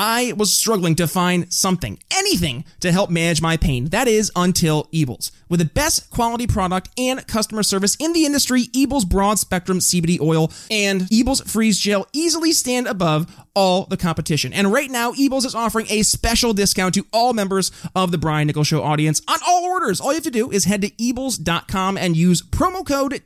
I was struggling to find something, anything to help manage my pain. That is until Eables. With the best quality product and customer service in the industry, Eables Broad Spectrum CBD oil and Eables Freeze Gel easily stand above all the competition. And right now, Eables is offering a special discount to all members of the Brian Nichols Show audience on all orders. All you have to do is head to Eables.com and use promo code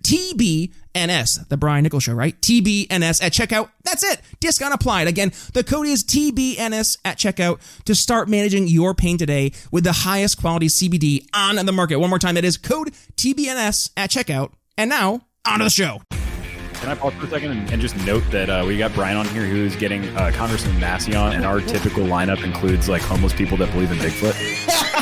TBNS, the Brian Nichols Show, right? TBNS at checkout. That's it. Discount applied. Again, the code is TBNS at checkout to start managing your pain today with the highest quality CBD on the market. One more time, that is code TBNS at checkout. And now, on to the show. Can I pause for a second and, and just note that uh, we got Brian on here who's getting uh, Congressman Massey on, and our typical lineup includes like homeless people that believe in Bigfoot.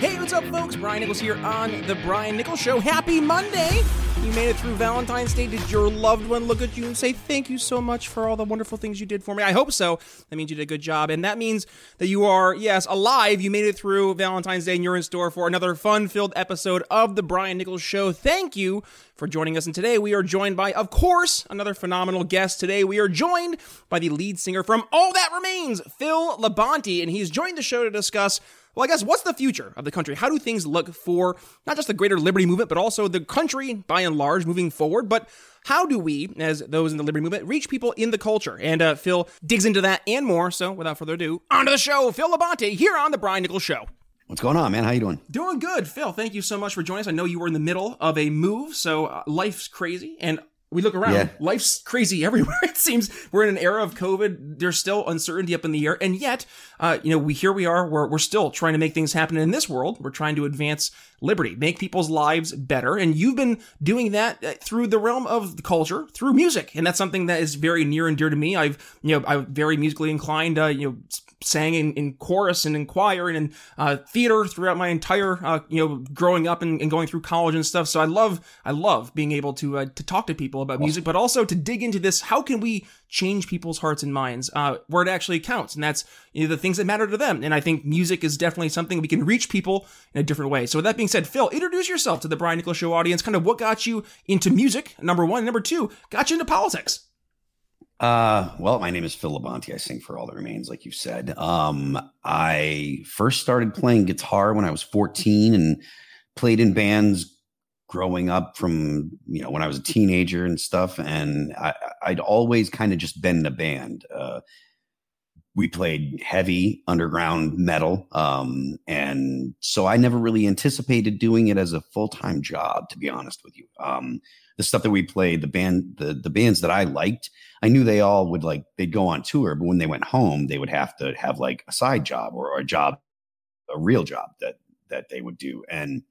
Hey, what's up, folks? Brian Nichols here on The Brian Nichols Show. Happy Monday! You made it through Valentine's Day. Did your loved one look at you and say, Thank you so much for all the wonderful things you did for me? I hope so. That means you did a good job. And that means that you are, yes, alive. You made it through Valentine's Day and you're in store for another fun filled episode of The Brian Nichols Show. Thank you for joining us. And today we are joined by, of course, another phenomenal guest. Today we are joined by the lead singer from All That Remains, Phil Labonte. And he's joined the show to discuss well, I guess what's the future of the country? How do things look for not just the greater liberty movement, but also the country by and large moving forward? But how do we, as those in the liberty movement, reach people in the culture? And uh, Phil digs into that and more. So, without further ado, on to the show. Phil Labonte here on the Brian Nichols Show. What's going on, man? How are you doing? Doing good, Phil. Thank you so much for joining us. I know you were in the middle of a move, so uh, life's crazy, and we look around, Yeah. life's crazy everywhere. It seems we're in an era of COVID. There's still uncertainty up in the air, and yet, uh, you know, we here we are. We're we're still trying to make things happen in this world. We're trying to advance liberty, make people's lives better, and you've been doing that uh, through the realm of culture, through music, and that's something that is very near and dear to me. I've you know I'm very musically inclined. Uh, you know, sang in, in chorus and in choir and in uh, theater throughout my entire uh, you know growing up and, and going through college and stuff. So I love I love being able to uh, to talk to people about music, but also to dig into this. How can we change people's hearts and minds uh, where it actually counts? And that's you know, the things that matter to them. And I think music is definitely something we can reach people in a different way. So with that being said, Phil, introduce yourself to the Brian Nichols Show audience. Kind of what got you into music? Number one, number two, got you into politics. Uh, well, my name is Phil Labonte. I sing for All That Remains, like you said. Um, I first started playing guitar when I was 14 and played in bands growing up from, you know, when I was a teenager and stuff. And I, I'd always kind of just been in a band. Uh, we played heavy underground metal. Um, and so I never really anticipated doing it as a full time job, to be honest with you. Um, the stuff that we played, the band, the the bands that I liked, I knew they all would like they'd go on tour, but when they went home, they would have to have like a side job or a job, a real job that that they would do. And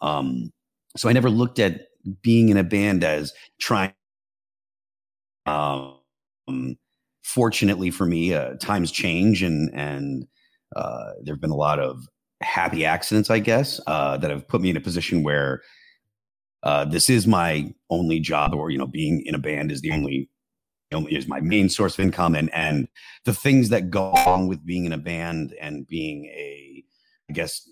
um, so I never looked at being in a band as trying. Um, fortunately for me, uh, times change and and uh, there have been a lot of happy accidents, I guess, uh, that have put me in a position where uh, this is my only job, or you know, being in a band is the only only is my main source of income, and and the things that go along with being in a band and being a, I guess,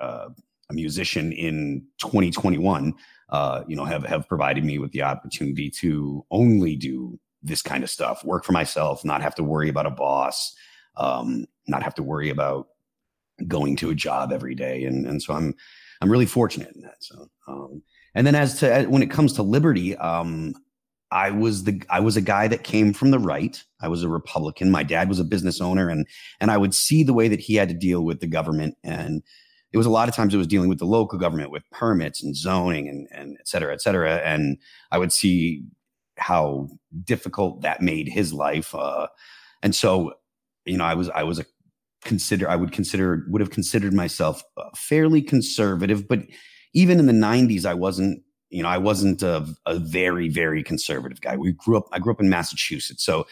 uh, a musician in 2021, uh, you know, have have provided me with the opportunity to only do this kind of stuff, work for myself, not have to worry about a boss, um, not have to worry about going to a job every day, and and so I'm I'm really fortunate in that. So, um, and then as to when it comes to liberty, um, I was the I was a guy that came from the right. I was a Republican. My dad was a business owner, and and I would see the way that he had to deal with the government, and it was a lot of times it was dealing with the local government with permits and zoning and and et cetera, et cetera. And I would see how difficult that made his life. Uh, and so, you know, I was I was a consider I would consider would have considered myself fairly conservative, but even in the 90s, I wasn't you know, I wasn't a, a very, very conservative guy. We grew up, I grew up in Massachusetts. So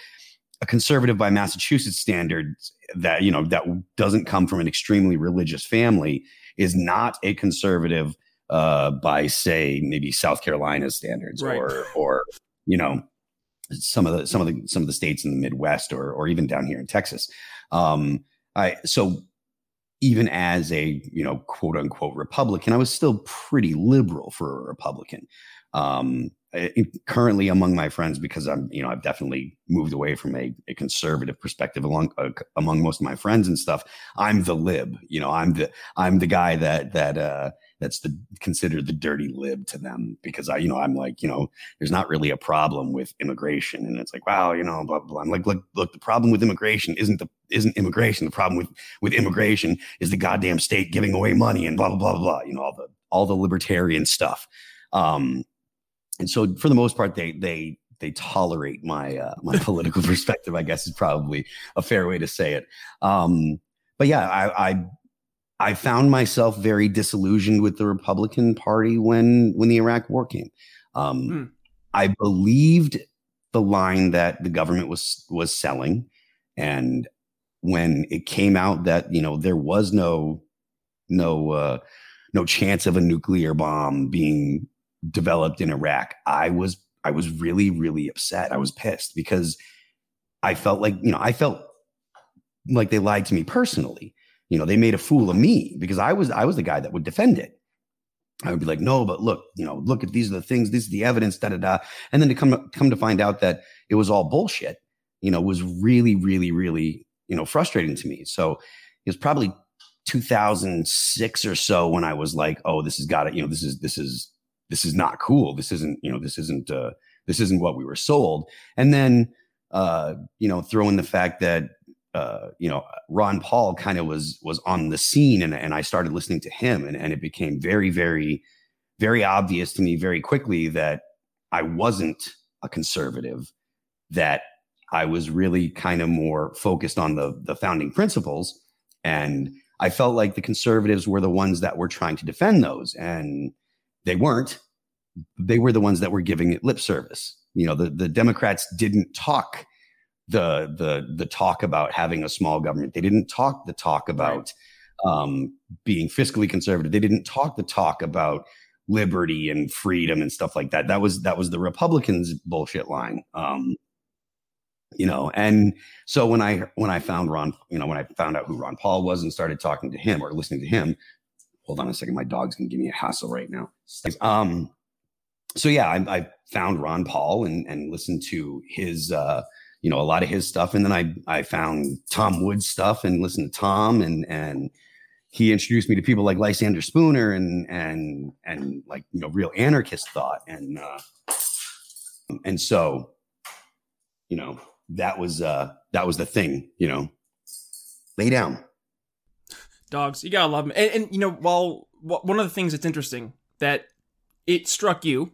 a conservative by Massachusetts standards that, you know, that doesn't come from an extremely religious family is not a conservative uh, by say maybe South Carolina standards right. or, or, you know, some of the, some of the, some of the states in the Midwest or, or even down here in Texas. Um, I, so even as a you know quote unquote Republican, I was still pretty liberal for a Republican. Um, currently among my friends, because I'm you know I've definitely moved away from a, a conservative perspective along uh, among most of my friends and stuff. I'm the lib, you know. I'm the I'm the guy that that uh, that's the considered the dirty lib to them because I, you know, I'm like, you know, there's not really a problem with immigration. And it's like, wow, you know, blah, blah. I'm like, look, look, the problem with immigration isn't the isn't immigration. The problem with with immigration is the goddamn state giving away money and blah, blah, blah, blah, you know, all the all the libertarian stuff. Um, and so for the most part, they they they tolerate my uh, my political perspective. I guess is probably a fair way to say it. Um, but yeah, I, I I found myself very disillusioned with the Republican Party when when the Iraq War came. Um, mm. I believed the line that the government was was selling, and when it came out that you know there was no no uh, no chance of a nuclear bomb being developed in Iraq, I was I was really really upset. I was pissed because I felt like you know I felt like they lied to me personally you know, they made a fool of me because I was I was the guy that would defend it. I would be like, no, but look, you know, look at these are the things, this is the evidence, da da da. And then to come come to find out that it was all bullshit, you know, was really, really, really, you know, frustrating to me. So it was probably 2006 or so when I was like, oh, this has got to, you know, this is this is this is not cool. This isn't, you know, this isn't uh this isn't what we were sold. And then uh, you know, throw in the fact that uh, you know, Ron Paul kind of was was on the scene, and and I started listening to him, and and it became very, very, very obvious to me very quickly that I wasn't a conservative, that I was really kind of more focused on the the founding principles, and I felt like the conservatives were the ones that were trying to defend those, and they weren't. They were the ones that were giving it lip service. You know, the the Democrats didn't talk the the the talk about having a small government. They didn't talk the talk about um, being fiscally conservative. They didn't talk the talk about liberty and freedom and stuff like that. That was that was the Republicans' bullshit line. Um, you know, and so when I when I found Ron, you know, when I found out who Ron Paul was and started talking to him or listening to him, hold on a second, my dog's gonna give me a hassle right now. Um, so yeah, I, I found Ron Paul and and listened to his uh you know a lot of his stuff. And then i i found tom woods stuff and listened to tom and and he introduced me to people like lysander spooner and and and like you know real anarchist thought. And uh and so you know that was uh that was the thing you know. Lay down. Dogs you gotta love them and, and you know while one of the things that's interesting that it struck you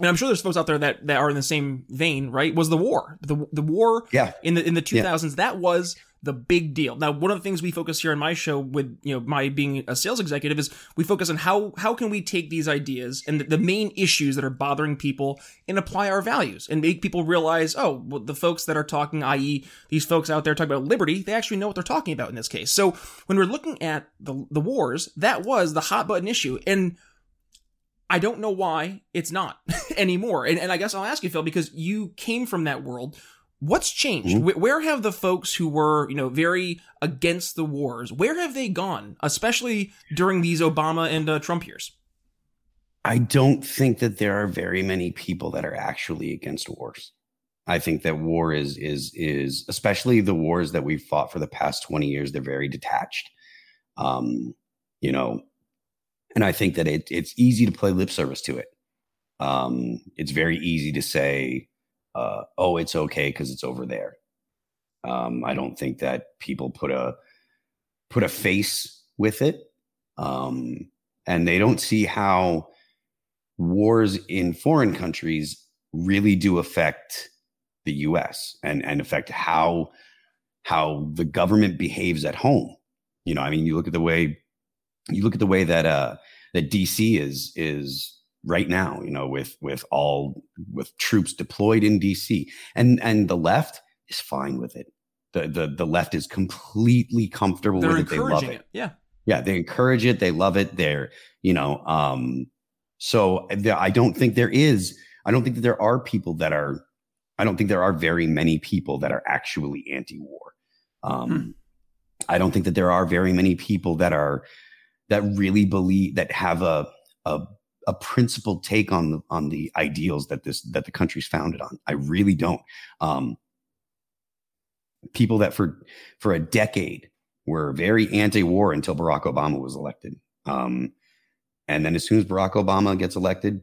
and I'm sure there's folks out there that, that are in the same vein, right? Was the war. The the war yeah. in the in the 2000s, yeah. that was the big deal. Now, one of the things we focus here on my show with, you know, my being a sales executive is we focus on how how can we take these ideas and the, the main issues that are bothering people and apply our values and make people realize, oh, well, the folks that are talking, i.e., these folks out there talking about liberty, they actually know what they're talking about in this case. So when we're looking at the the wars, that was the hot button issue. And I don't know why it's not anymore. And, and I guess I'll ask you, Phil, because you came from that world. What's changed? Mm-hmm. Where have the folks who were, you know, very against the wars, where have they gone, especially during these Obama and uh, Trump years? I don't think that there are very many people that are actually against wars. I think that war is is is especially the wars that we've fought for the past 20 years, they're very detached. Um, you know, and I think that it, it's easy to play lip service to it. Um, it's very easy to say, uh, oh, it's okay because it's over there. Um, I don't think that people put a put a face with it, um, and they don't see how wars in foreign countries really do affect the U.S. and and affect how how the government behaves at home. You know, I mean, you look at the way you look at the way that uh, that DC is is right now. You know, with with all with troops deployed in DC, and and the left is fine with it. The the the left is completely comfortable They're with it. They love it. it. Yeah. Yeah, they encourage it. They love it. They're you know. um So there, I don't think there is. I don't think that there are people that are. I don't think there are very many people that are actually anti-war. Um, Hmm. I don't think that there are very many people that are that really believe that have a a, a principled take on the on the ideals that this that the country's founded on. I really don't. Um, people that for for a decade were very anti-war until Barack Obama was elected. Um, and then as soon as Barack Obama gets elected,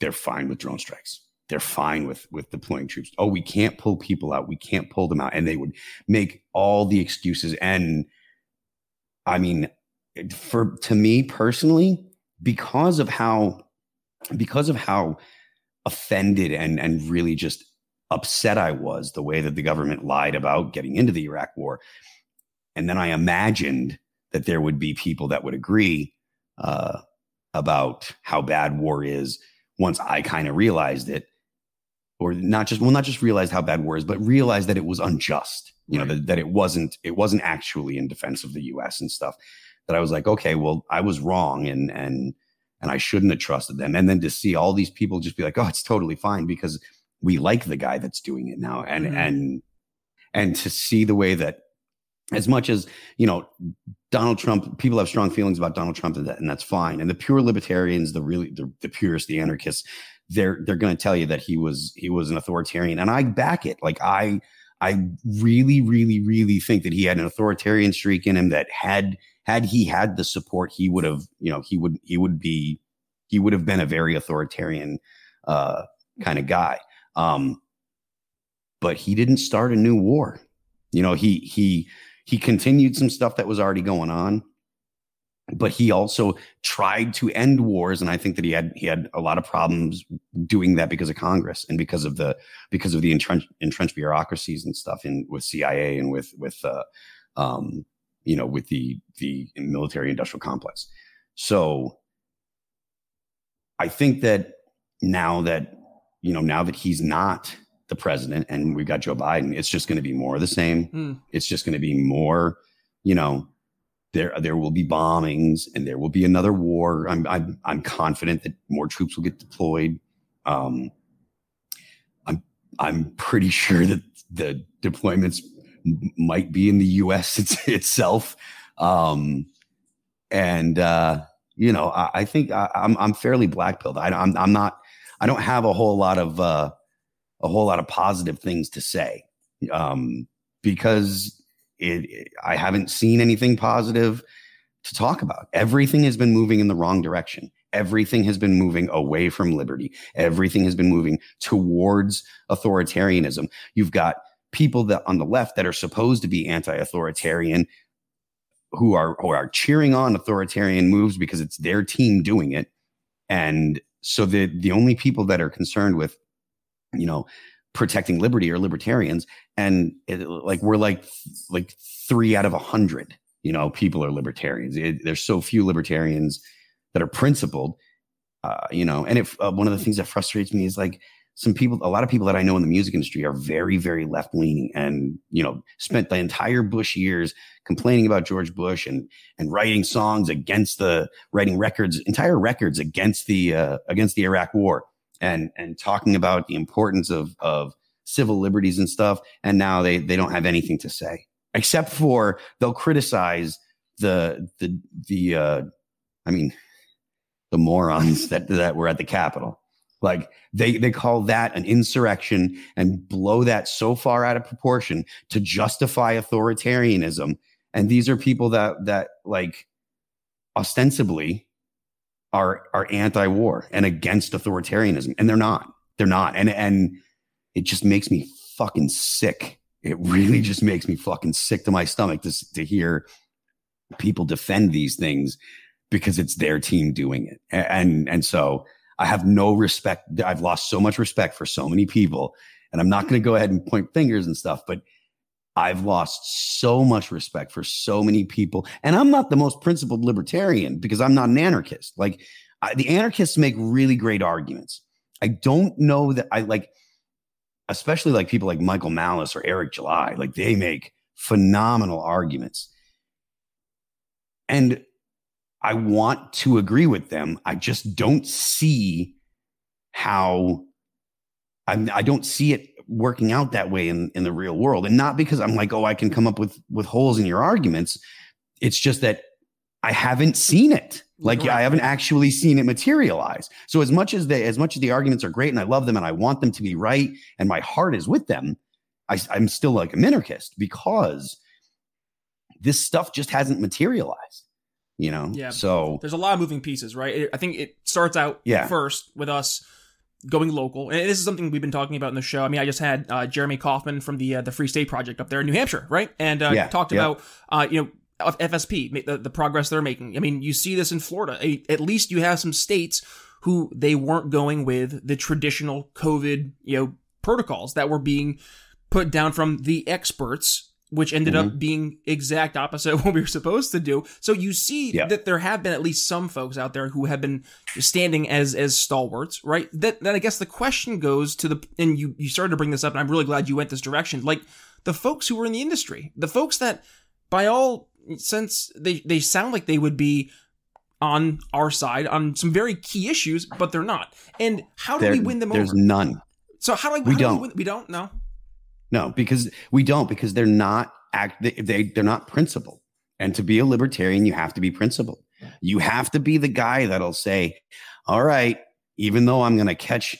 they're fine with drone strikes. They're fine with with deploying troops. Oh, we can't pull people out. We can't pull them out. And they would make all the excuses. And I mean, for to me personally, because of how because of how offended and and really just upset I was the way that the government lied about getting into the Iraq war. And then I imagined that there would be people that would agree uh, about how bad war is once I kind of realized it, or not just well, not just realized how bad war is, but realized that it was unjust. You know Right. that, that it wasn't it wasn't actually in defense of the U.S. and stuff. That I was like, okay, well, I was wrong, and and and I shouldn't have trusted them. And then to see all these people just be like, oh, it's totally fine because we like the guy that's doing it now, and Mhm. and and to see the way that as much as you know Donald Trump, people have strong feelings about Donald Trump, and, that, and that's fine. And the pure libertarians, the really the, the purists, the anarchists, they're they're going to tell you that he was he was an authoritarian, and I back it. Like I I really really really think that he had an authoritarian streak in him. That had had he had the support, he would have you know he would he would be he would have been a very authoritarian uh, kind of guy. Um, but he didn't start a new war. You know he he he continued some stuff that was already going on but he also tried to end wars and i think that he had he had a lot of problems doing that because of congress and because of the because of the entrenched, entrenched bureaucracies and stuff in with cia and with with uh, um you know with the the military industrial complex. So i think that now that you know now that he's not the president and we've got joe biden it's just going to be more of the same. Hmm. it's just going to be more you know there there will be bombings and there will be another war. I'm i'm, I'm confident that more troops will get deployed. Um i'm i'm pretty sure that the deployments might be in the us it's, itself um and uh you know i, I think I, i'm i'm fairly black pilled I, i'm i'm not i don't have a whole lot of uh a whole lot of positive things to say um because it, it- I haven't seen anything positive to talk about. Everything has been moving in the wrong direction. Everything has been moving away from liberty. Everything has been moving towards authoritarianism. You've got people that on the left that are supposed to be anti-authoritarian who are who are cheering on authoritarian moves because it's their team doing it. And so the the only people that are concerned with, you know, protecting liberty are libertarians. And it, like we're like like three out of a hundred you know people are libertarians. It, there's so few libertarians that are principled uh, you know. And if uh, one of the things that frustrates me is like some people a lot of people that i know in the music industry are very very left leaning and you know spent the entire bush years complaining about george bush and and writing songs against the writing records entire records against the uh, against the iraq war and and talking about the importance of of civil liberties and stuff. And now they they don't have anything to say except for they'll criticize the the the uh i mean the morons that that were at the capitol like they they call that an insurrection and blow that so far out of proportion to justify authoritarianism and these are people that that like ostensibly are are anti-war and against authoritarianism and they're not they're not and and it just makes me fucking sick. It really just makes me fucking sick to my stomach to, to hear people defend these things because it's their team doing it. And, and so I have no respect. I've lost so much respect for so many people. And I'm not going to go ahead and point fingers and stuff, but I've lost so much respect for so many people. And I'm not the most principled libertarian because I'm not an anarchist. Like I, the anarchists make really great arguments. I don't know that I like, especially like people like Michael Malice or Eric July, like they make phenomenal arguments. And I want to agree with them. I just don't see how I'm, I don't see it working out that way in, in the real world. And not because I'm like, oh, I can come up with with holes in your arguments. It's just that I haven't seen it. Like right. I haven't actually seen it materialize. So as much as the as much as the arguments are great and I love them and I want them to be right and my heart is with them, I, I'm still like a minarchist because this stuff just hasn't materialized you know yeah so there's a lot of moving pieces right i think it starts out yeah. first with us going local and this is something we've been talking about in the show i mean i just had uh, jeremy kauffman from the uh, the free state project up there in new hampshire right and uh, yeah. talked yeah. about uh, you know fsp the, the progress they're making i mean you see this in florida at least you have some states who they weren't going with the traditional covid you know protocols that were being put down from the experts which ended mm-hmm. up being exact opposite what we were supposed to do. So you see yeah. that there have been at least some folks out there who have been standing as as stalwarts, right? That then I guess the question goes to the and you you started to bring this up, and I'm really glad you went this direction. Like the folks who were in the industry, the folks that by all sense they they sound like they would be on our side on some very key issues, but they're not. And how do there, we win them there's over? There's none. So how do we? We don't. Do we, we don't. No. No, because we don't, because they're not act they, they they're not principled. And to be a libertarian, you have to be principled. You have to be the guy that'll say, All right, even though I'm gonna catch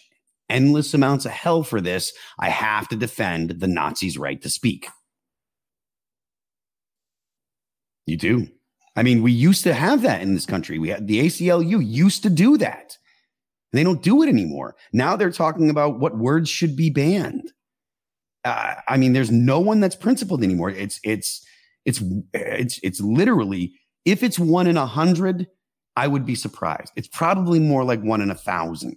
endless amounts of hell for this, I have to defend the Nazis' right to speak. You do. I mean, we used to have that in this country. We had the ACLU used to do that. They don't do it anymore. Now they're talking about what words should be banned uh, I mean, there's no one that's principled anymore. It's it's it's it's it's literally if it's one in a hundred, I would be surprised. It's probably more like one in a thousand.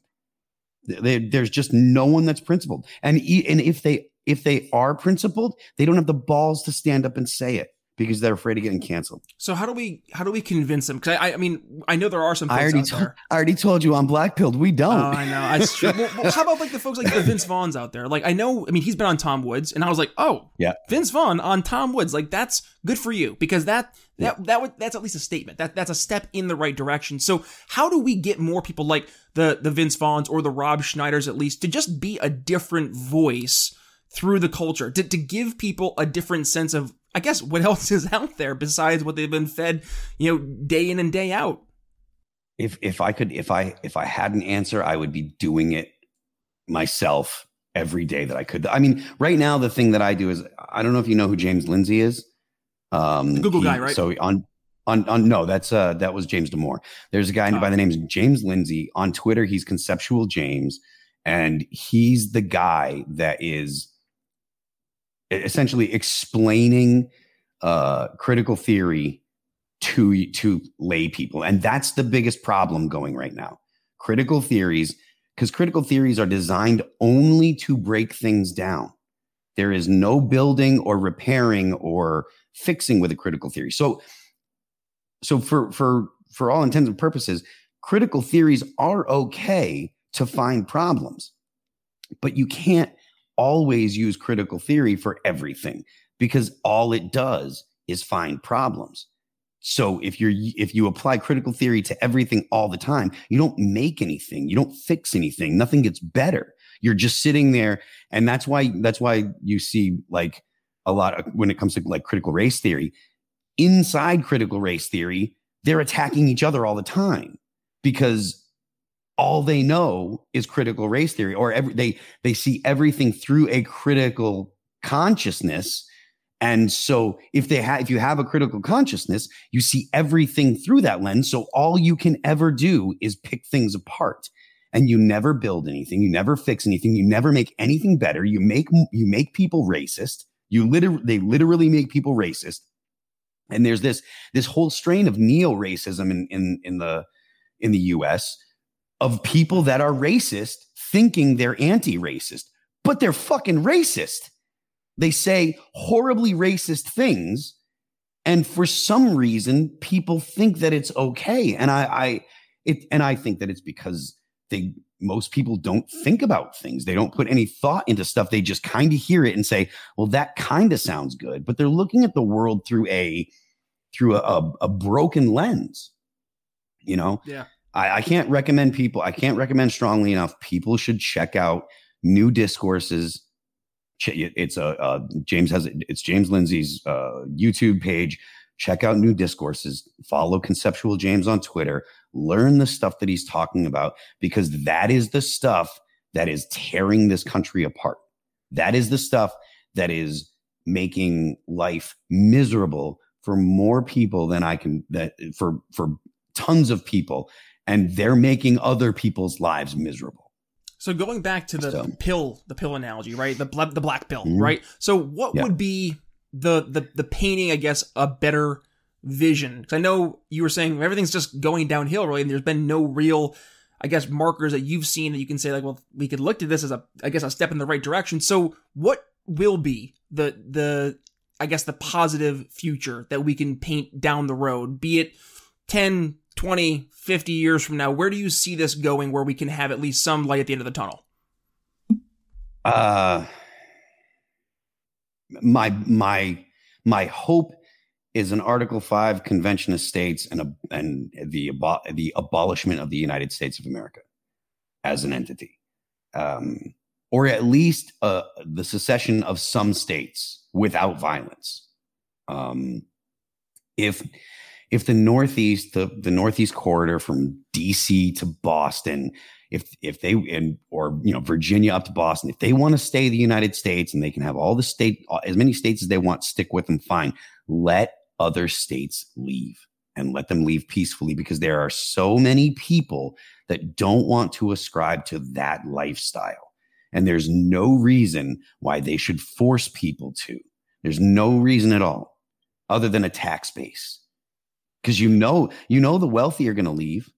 There's just no one that's principled, and and if they if they are principled, they don't have the balls to stand up and say it because they're afraid of getting canceled. So how do we how do we convince them? Because I, I mean I know there are some. I already told I already told you I'm blackpilled. We don't. Oh, I know. That's true. well, well, how about like the folks like the Vince Vaughn's out there? Like I know. I mean he's been on Tom Woods, and I was like, oh yeah, Vince Vaughn on Tom Woods. Like that's good for you because that that yeah. that would that's at least a statement. That that's a step in the right direction. So how do we get more people like the the Vince Vaughns or the Rob Schneiders at least to just be a different voice? through the culture to, to give people a different sense of I guess what else is out there besides what they've been fed, you know, day in and day out? If if I could if I if I had an answer, I would be doing it myself every day that I could. I mean, right now the thing that I do is I don't know if you know who James Lindsay is. Um, the Google he, guy, right? So on on on no, that's uh that was James Damore. There's a guy oh. by the name of James Lindsay on Twitter. He's Conceptual James, and he's the guy that is essentially explaining uh, critical theory to to lay people, and that's the biggest problem going right now. Critical theories, because critical theories are designed only to break things down. There is no building or repairing or fixing with a critical theory. So, so for for for all intents and purposes, critical theories are okay to find problems, but you can't always use critical theory for everything because all it does is find problems. So if you're if you apply critical theory to everything all the time, you don't make anything, you don't fix anything, nothing gets better. You're just sitting there and that's why that's why you see like a lot of when it comes to like critical race theory, inside critical race theory, they're attacking each other all the time because all they know is critical race theory or every, they they see everything through a critical consciousness and so if they have if you have a critical consciousness you see everything through that lens so all you can ever do is pick things apart and you never build anything, you never fix anything, you never make anything better. You make you make people racist. You literally they literally make people racist. And there's this this whole strain of neo-racism in in in the in the US of people that are racist thinking they're anti-racist, but they're fucking racist. They say horribly racist things and for some reason people think that it's okay and I I it and I think that it's because they most people don't think about things. They don't put any thought into stuff. They just kind of hear it and say, "Well, that kind of sounds good," but they're looking at the world through a through a, a, a broken lens. You know, Yeah. I, I can't recommend people. I can't recommend strongly enough. People should check out new discourses. It's a uh, James has it's James Lindsay's uh, YouTube page. Check out new discourses. Follow Conceptual James on Twitter. Learn the stuff that he's talking about because that is the stuff that is tearing this country apart. That is the stuff that is making life miserable for more people than I can that for for tons of people and they're making other people's lives miserable. So going back to the So- pill, the pill analogy, right? The the black pill, Mhm. right? So what Yeah. would be the the the painting, I guess, a better vision? Because I know you were saying everything's just going downhill, really, and there's been no real, I guess, markers that you've seen that you can say like, well, we could look to this as a, I guess, a step in the right direction. So what will be the the I guess the positive future that we can paint down the road, be it 10, 20, 50 years from now? Where do you see this going where we can have at least some light at the end of the tunnel? Uh my my my hope is an Article Five Convention of States and a, and the abo- the abolishment of the United States of America as an entity, um, or at least uh, the secession of some states without violence. Um, if if the Northeast the the Northeast corridor from D.C. to Boston if if they and or you know Virginia up to Boston, if they want to stay the United States and they can have all the state as many states as they want, stick with them, fine. Let other states leave and let them leave peacefully because there are so many people that don't want to ascribe to that lifestyle. And there's no reason why they should force people to. There's no reason at all other than a tax base. Because you know, you know the wealthy are going to leave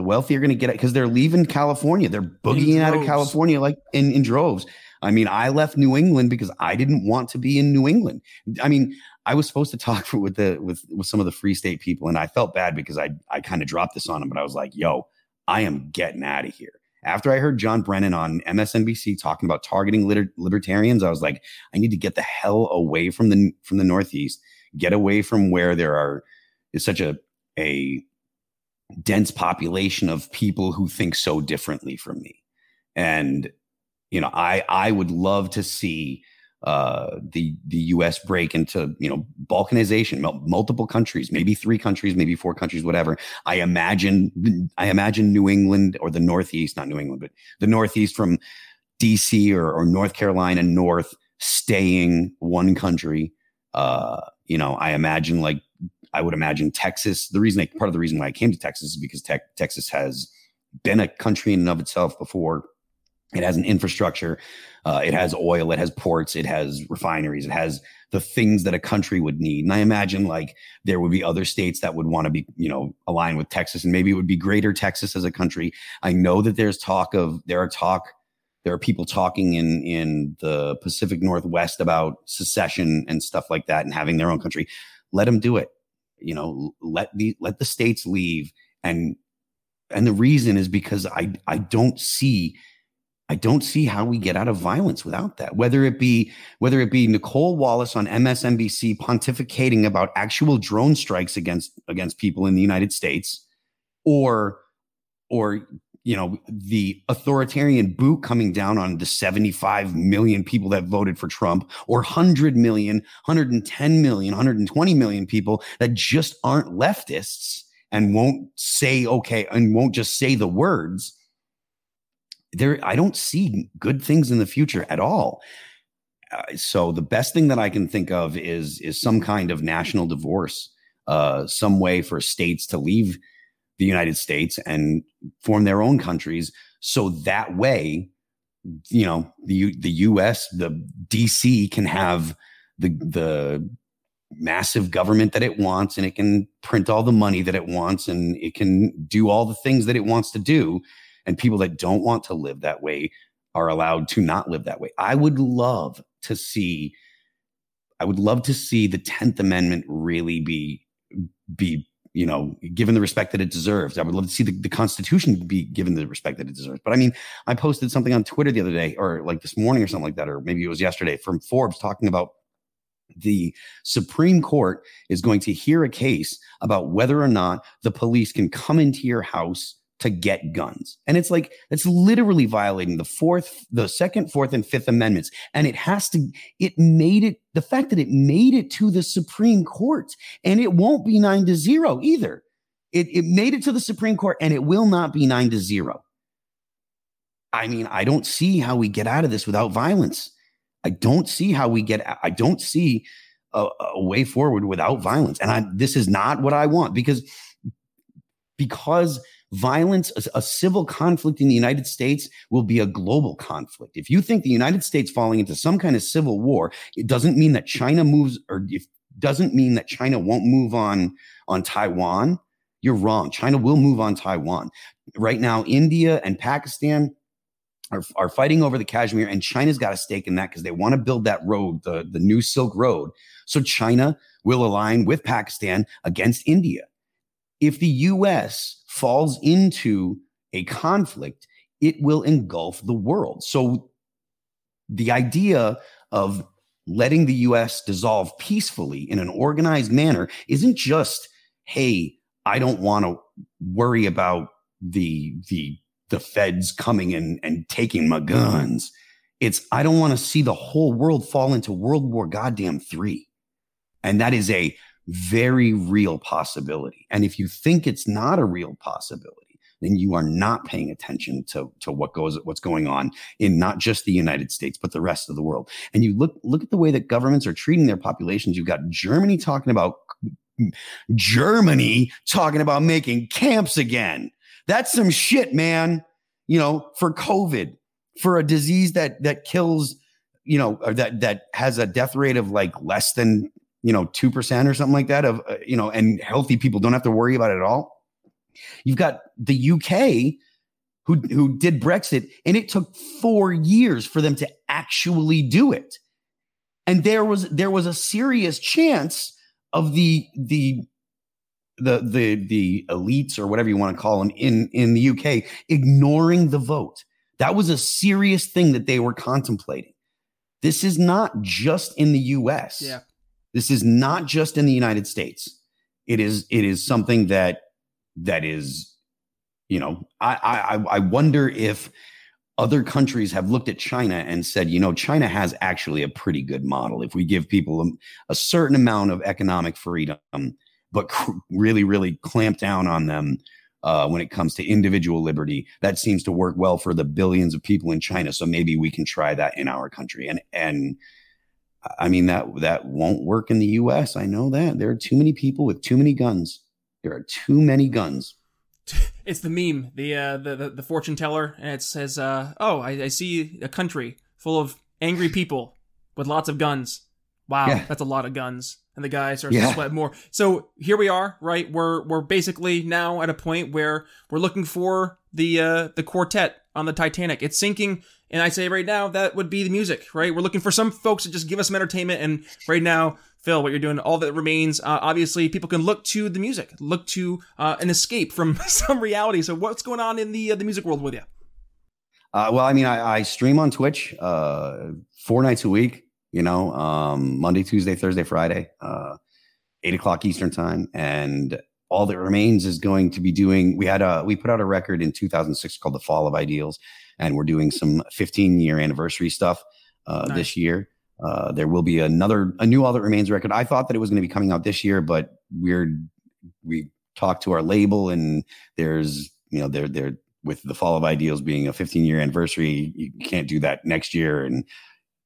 the wealthy are going to get it because they're leaving California. They're boogieing out of. California like in, in droves. I mean, I left New England because I didn't want to be in New England. I mean, I was supposed to talk for, with the with with some of the free state people, and I felt bad because I I kind of dropped this on them, but I was like, "Yo, I am getting out of here." After I heard John Brennan on MSNBC talking about targeting liber- libertarians, I was like, "I need to get the hell away from the from the Northeast, get away from where there are is such a a dense population of people who think so differently from me. And you know i i would love to see uh the the us break into you know balkanization mul- multiple countries maybe three countries maybe four countries whatever. I imagine i imagine new england or the northeast not new england but the northeast from dc or, or north carolina north staying one country. Uh you know i imagine like I would imagine Texas. The reason, part of the reason why I came to Texas is because tech, Texas has been a country in and of itself before. It has an infrastructure, uh, it has oil, it has ports, it has refineries, it has the things that a country would need. And I imagine like there would be other states that would want to be, you know, aligned with Texas, and maybe it would be greater Texas as a country. I know that there's talk of there are talk there are people talking in in the Pacific Northwest about secession and stuff like that and having their own country. Let them do it you know let the let the states leave. And and the reason is because i i don't see i don't see how we get out of violence without that. Whether it be whether it be nicolle wallace on msnbc pontificating about actual drone strikes against against people in the united states or or you know the authoritarian boot coming down on the 75 million people that voted for Trump or 100 million 110 million 120 million people that just aren't leftists and won't say okay and won't just say the words there I don't see good things in the future at all. Uh, so the best thing that I can think of is is some kind of national divorce uh some way for states to leave the United States and form their own countries So that way, you know, the the US, the DC can have the the massive government that it wants and it can print all the money that it wants and it can do all the things that it wants to do and people that don't want to live that way are allowed to not live that way. I would love to see I would love to see the 10th amendment really be be you know, given the respect that it deserves. I would love to see the, the Constitution be given the respect that it deserves. But I mean, I posted something on Twitter the other day, or like this morning or something like that, or maybe it was yesterday from Forbes talking about the Supreme Court is going to hear a case about whether or not the police can come into your house to get guns. And it's like, it's literally violating the fourth, the second, fourth, and fifth amendments. And it has to, it made it, the fact that it made it to the Supreme Court and it won't be nine to zero either. It, it made it to the Supreme Court and it will not be nine to zero. I mean, I don't see how we get out of this without violence. I don't see how we get, I don't see a, a way forward without violence. And I, this is not what I want because, because violence, a, a, civil conflict in the United States will be a global conflict. If you think the United States falling into some kind of civil war, it doesn't mean that China moves or if, doesn't mean that China won't move on on Taiwan. You're wrong. China will move on Taiwan. Right now, India and Pakistan are, are fighting over the Kashmir, and China's got a stake in that because they want to build that road, the, the new Silk Road. So China will align with Pakistan against India. If the US falls into a conflict, it will engulf the world. So the idea of letting the US dissolve peacefully in an organized manner isn't just, hey, I don't want to worry about the the the feds coming in and taking my guns. It's I don't want to see the whole world fall into World War goddamn 3. And that is a very real possibility. And if you think it's not a real possibility, then you are not paying attention to, to what goes what's going on in not just the United States, but the rest of the world. And you look look at the way that governments are treating their populations. You've got Germany talking about Germany talking about making camps again. That's some shit, man. You know, for COVID, for a disease that that kills, you know, that that has a death rate of like less than you know, 2% or something like that of, uh, you know, and healthy people don't have to worry about it at all. You've got the UK who, who did Brexit and it took four years for them to actually do it. And there was, there was a serious chance of the, the, the, the, the elites or whatever you want to call them in, in the UK ignoring the vote. That was a serious thing that they were contemplating. This is not just in the US. Yeah. This is not just in the United States. It is it is something that that is, you know, I I I wonder if other countries have looked at China and said, you know, China has actually a pretty good model. If we give people a, a certain amount of economic freedom, but cr- really, really clamp down on them uh, when it comes to individual liberty, that seems to work well for the billions of people in China. So maybe we can try that in our country. And and I mean that that won't work in the U.S. I know that there are too many people with too many guns. There are too many guns. It's the meme, the uh, the, the, the fortune teller, and it says, uh, "Oh, I, I, see a country full of angry people with lots of guns. Wow, yeah. that's a lot of guns." And the guy starts yeah. to sweat more. So here we are, right? We're we're basically now at a point where we're looking for the uh, the quartet on the Titanic. It's sinking and I say right now, that would be the music, right? We're looking for some folks to just give us some entertainment. And right now, Phil, what you're doing, all that remains, uh, obviously, people can look to the music, look to uh, an escape from some reality. So, what's going on in the uh, the music world with you? Uh, well, I mean, I, I stream on Twitch uh, four nights a week. You know, um, Monday, Tuesday, Thursday, Friday, uh, eight o'clock Eastern time, and all that remains is going to be doing. We had a we put out a record in 2006 called "The Fall of Ideals." and we're doing some 15 year anniversary stuff uh, nice. this year. Uh, there will be another a new All That Remains record. I thought that it was going to be coming out this year, but we're we talked to our label, and there's you know they're they're with the Fall of Ideals being a 15 year anniversary, you can't do that next year, and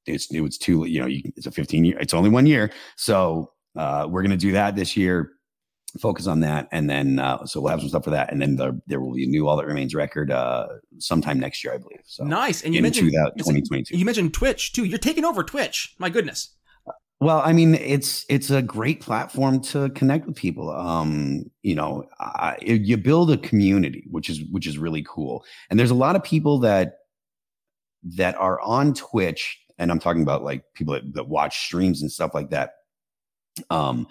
it's it was too you know you, it's a 15 year, it's only one year, so uh, we're going to do that this year. Focus on that, and then uh, so we'll have some stuff for that, and then there, there will be a new All That Remains record uh, sometime next year, I believe. So nice. And you mentioned 2022. You mentioned Twitch too. You're taking over Twitch. My goodness. Well, I mean, it's it's a great platform to connect with people. Um, you know, I, you build a community, which is which is really cool. And there's a lot of people that that are on Twitch, and I'm talking about like people that, that watch streams and stuff like that. Um,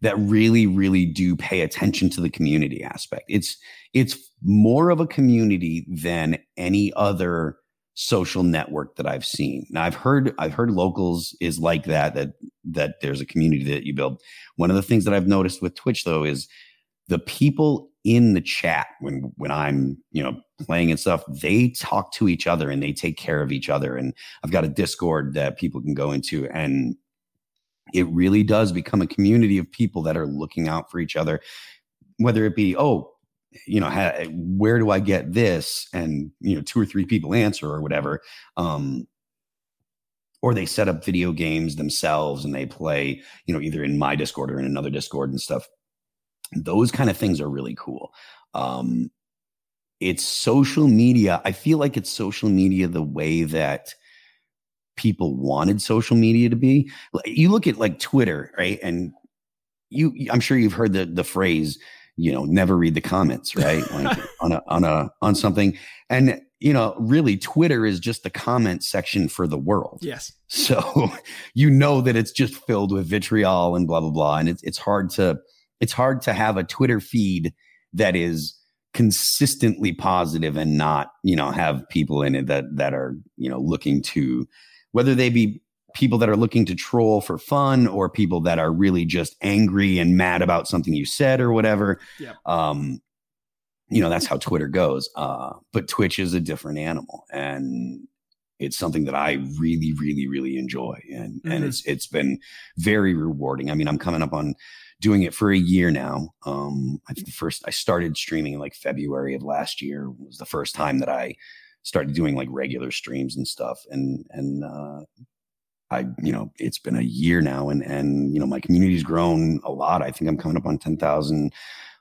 that really really do pay attention to the community aspect. It's it's more of a community than any other social network that i've seen. Now i've heard i've heard locals is like that that that there's a community that you build. One of the things that i've noticed with twitch though is the people in the chat when when i'm you know playing and stuff they talk to each other and they take care of each other. And i've got a discord that people can go into and it really does become a community of people that are looking out for each other. Whether it be oh you know where do i get this? And you know two or three people answer or whatever um or they set up video games themselves and they play you know either in my discord or in another discord and stuff. Those kind of things are really cool. Um it's social media. I feel like it's social media the way that people wanted social media to be. You look at like Twitter, right? And you, I'm sure you've heard the the phrase, you know, never read the comments, right? Like on a on a on something, and you know, really, Twitter is just the comment section for the world. Yes. So you know that it's just filled with vitriol and blah blah blah, and it's it's hard to it's hard to have a Twitter feed that is consistently positive and not you know have people in it that that are you know looking to whether they be people that are looking to troll for fun or people that are really just angry and mad about something you said or whatever. Yep. Um, you know, that's how Twitter goes. Uh, but Twitch is a different animal and it's something that I really, really, really enjoy. And, mm-hmm. and it's, it's been very rewarding. I mean, I'm coming up on doing it for a year now. Um, I think the first, I started streaming in like February of last year was the first time that I, started doing like regular streams and stuff. And and uh, I, you know, it's been a year now, and and you know, my community's grown a lot. I think I'm coming up on ten thousand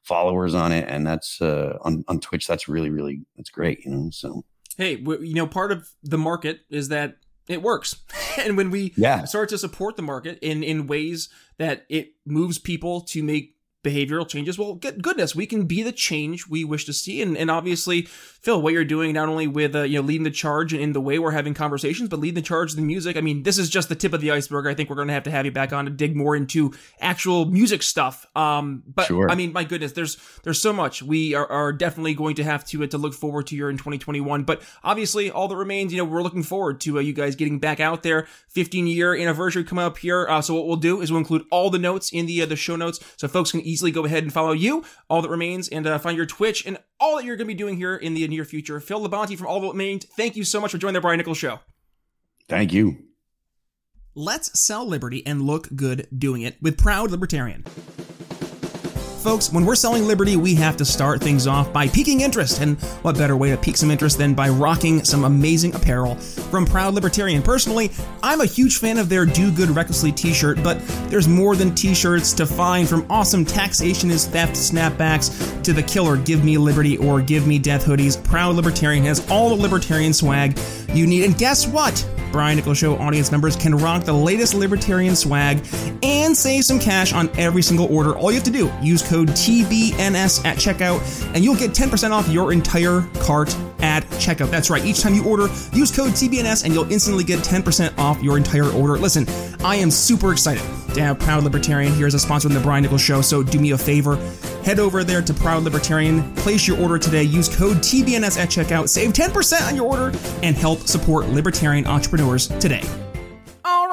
followers on it, and that's uh, on on Twitch. That's really really that's great. You know, so hey, you know, part of the market is that it works. and when we yeah. start to support the market in in ways that it moves people to make behavioral changes, well, good, goodness, we can be the change we wish to see. And, and obviously, Phil, what you're doing not only with uh, you know leading the charge in the way we're having conversations, but leading the charge in the music. I mean, this is just the tip of the iceberg. I think we're going to have to have you back on to dig more into actual music stuff. Um, but sure. I mean, my goodness, there's there's so much we are, are definitely going to have to uh, to look forward to here in 2021. But obviously, all that remains, you know, we're looking forward to uh, you guys getting back out there. 15 year anniversary coming up here. Uh, so what we'll do is we'll include all the notes in the uh, the show notes, so folks can easily go ahead and follow you. All that remains, and uh, find your Twitch and all that you're going to be doing here in the near future. Phil Labonte from All That Remains, thank you so much for joining the Brian Nichols Show. Thank you. Let's sell liberty and look good doing it with Proud Libertarian. Folks, when we're selling Liberty, we have to start things off by piquing interest. And what better way to pique some interest than by rocking some amazing apparel from Proud Libertarian? Personally, I'm a huge fan of their Do Good Recklessly t shirt, but there's more than t shirts to find from awesome taxation is theft snapbacks to the killer Give Me Liberty or Give Me Death hoodies. Proud Libertarian has all the libertarian swag you need. And guess what? Brian Nichols Show audience members can rock the latest libertarian swag and save some cash on every single order. All you have to do, use code TBNS at checkout, and you'll get 10% off your entire cart at checkout. That's right. Each time you order, use code TBNS and you'll instantly get 10% off your entire order. Listen, I am super excited Proud Libertarian here as a sponsor of the Brian Nichols Show. So do me a favor, head over there to Proud Libertarian, place your order today, use code TBNS at checkout, save 10% on your order, and help support libertarian entrepreneurs today.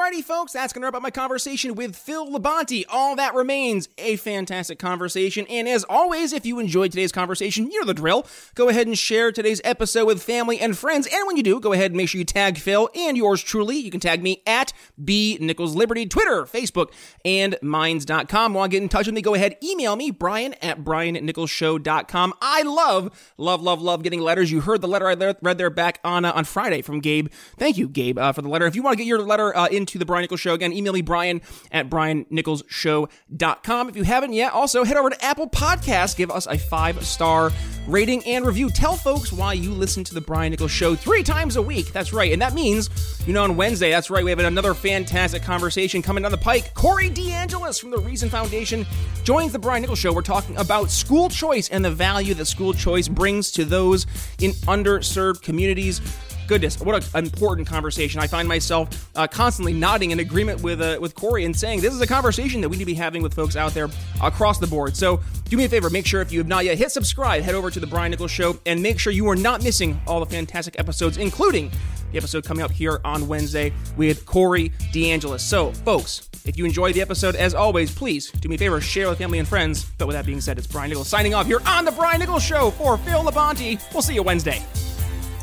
Alrighty, folks, that's going to wrap up my conversation with Phil Labonte. All that remains a fantastic conversation. And as always, if you enjoyed today's conversation, you know the drill. Go ahead and share today's episode with family and friends. And when you do, go ahead and make sure you tag Phil and yours truly. You can tag me at B Nichols Liberty, Twitter, Facebook, and Minds.com. Want to get in touch with me? Go ahead, email me, Brian at BrianNicholsShow.com. I love, love, love, love getting letters. You heard the letter I read there back on uh, on Friday from Gabe. Thank you, Gabe, uh, for the letter. If you want to get your letter uh, into the The Brian Nichols Show. Again, email me, Brian at briannicholsshow.com. If you haven't yet, also head over to Apple Podcasts. Give us a five star rating and review. Tell folks why you listen to The Brian Nichols Show three times a week. That's right. And that means, you know, on Wednesday, that's right, we have another fantastic conversation coming down the pike. Corey DeAngelis from the Reason Foundation joins The Brian Nichols Show. We're talking about school choice and the value that school choice brings to those in underserved communities goodness, what an important conversation. I find myself uh, constantly nodding in agreement with uh, with Corey and saying this is a conversation that we need to be having with folks out there across the board. So do me a favor, make sure if you have not yet hit subscribe, head over to the Brian Nichols Show and make sure you are not missing all the fantastic episodes, including the episode coming up here on Wednesday with Corey DeAngelis. So, folks, if you enjoyed the episode, as always, please do me a favor, share with family and friends. But with that being said, it's Brian Nichols signing off here on the Brian Nichols Show for Phil Labonte. We'll see you Wednesday.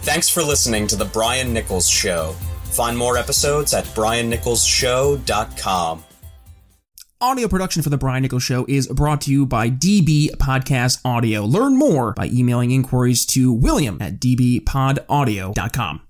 Thanks for listening to The Brian Nichols Show. Find more episodes at briannicholsshow.com. Audio production for The Brian Nichols Show is brought to you by DB Podcast Audio. Learn more by emailing inquiries to william at dbpodaudio.com.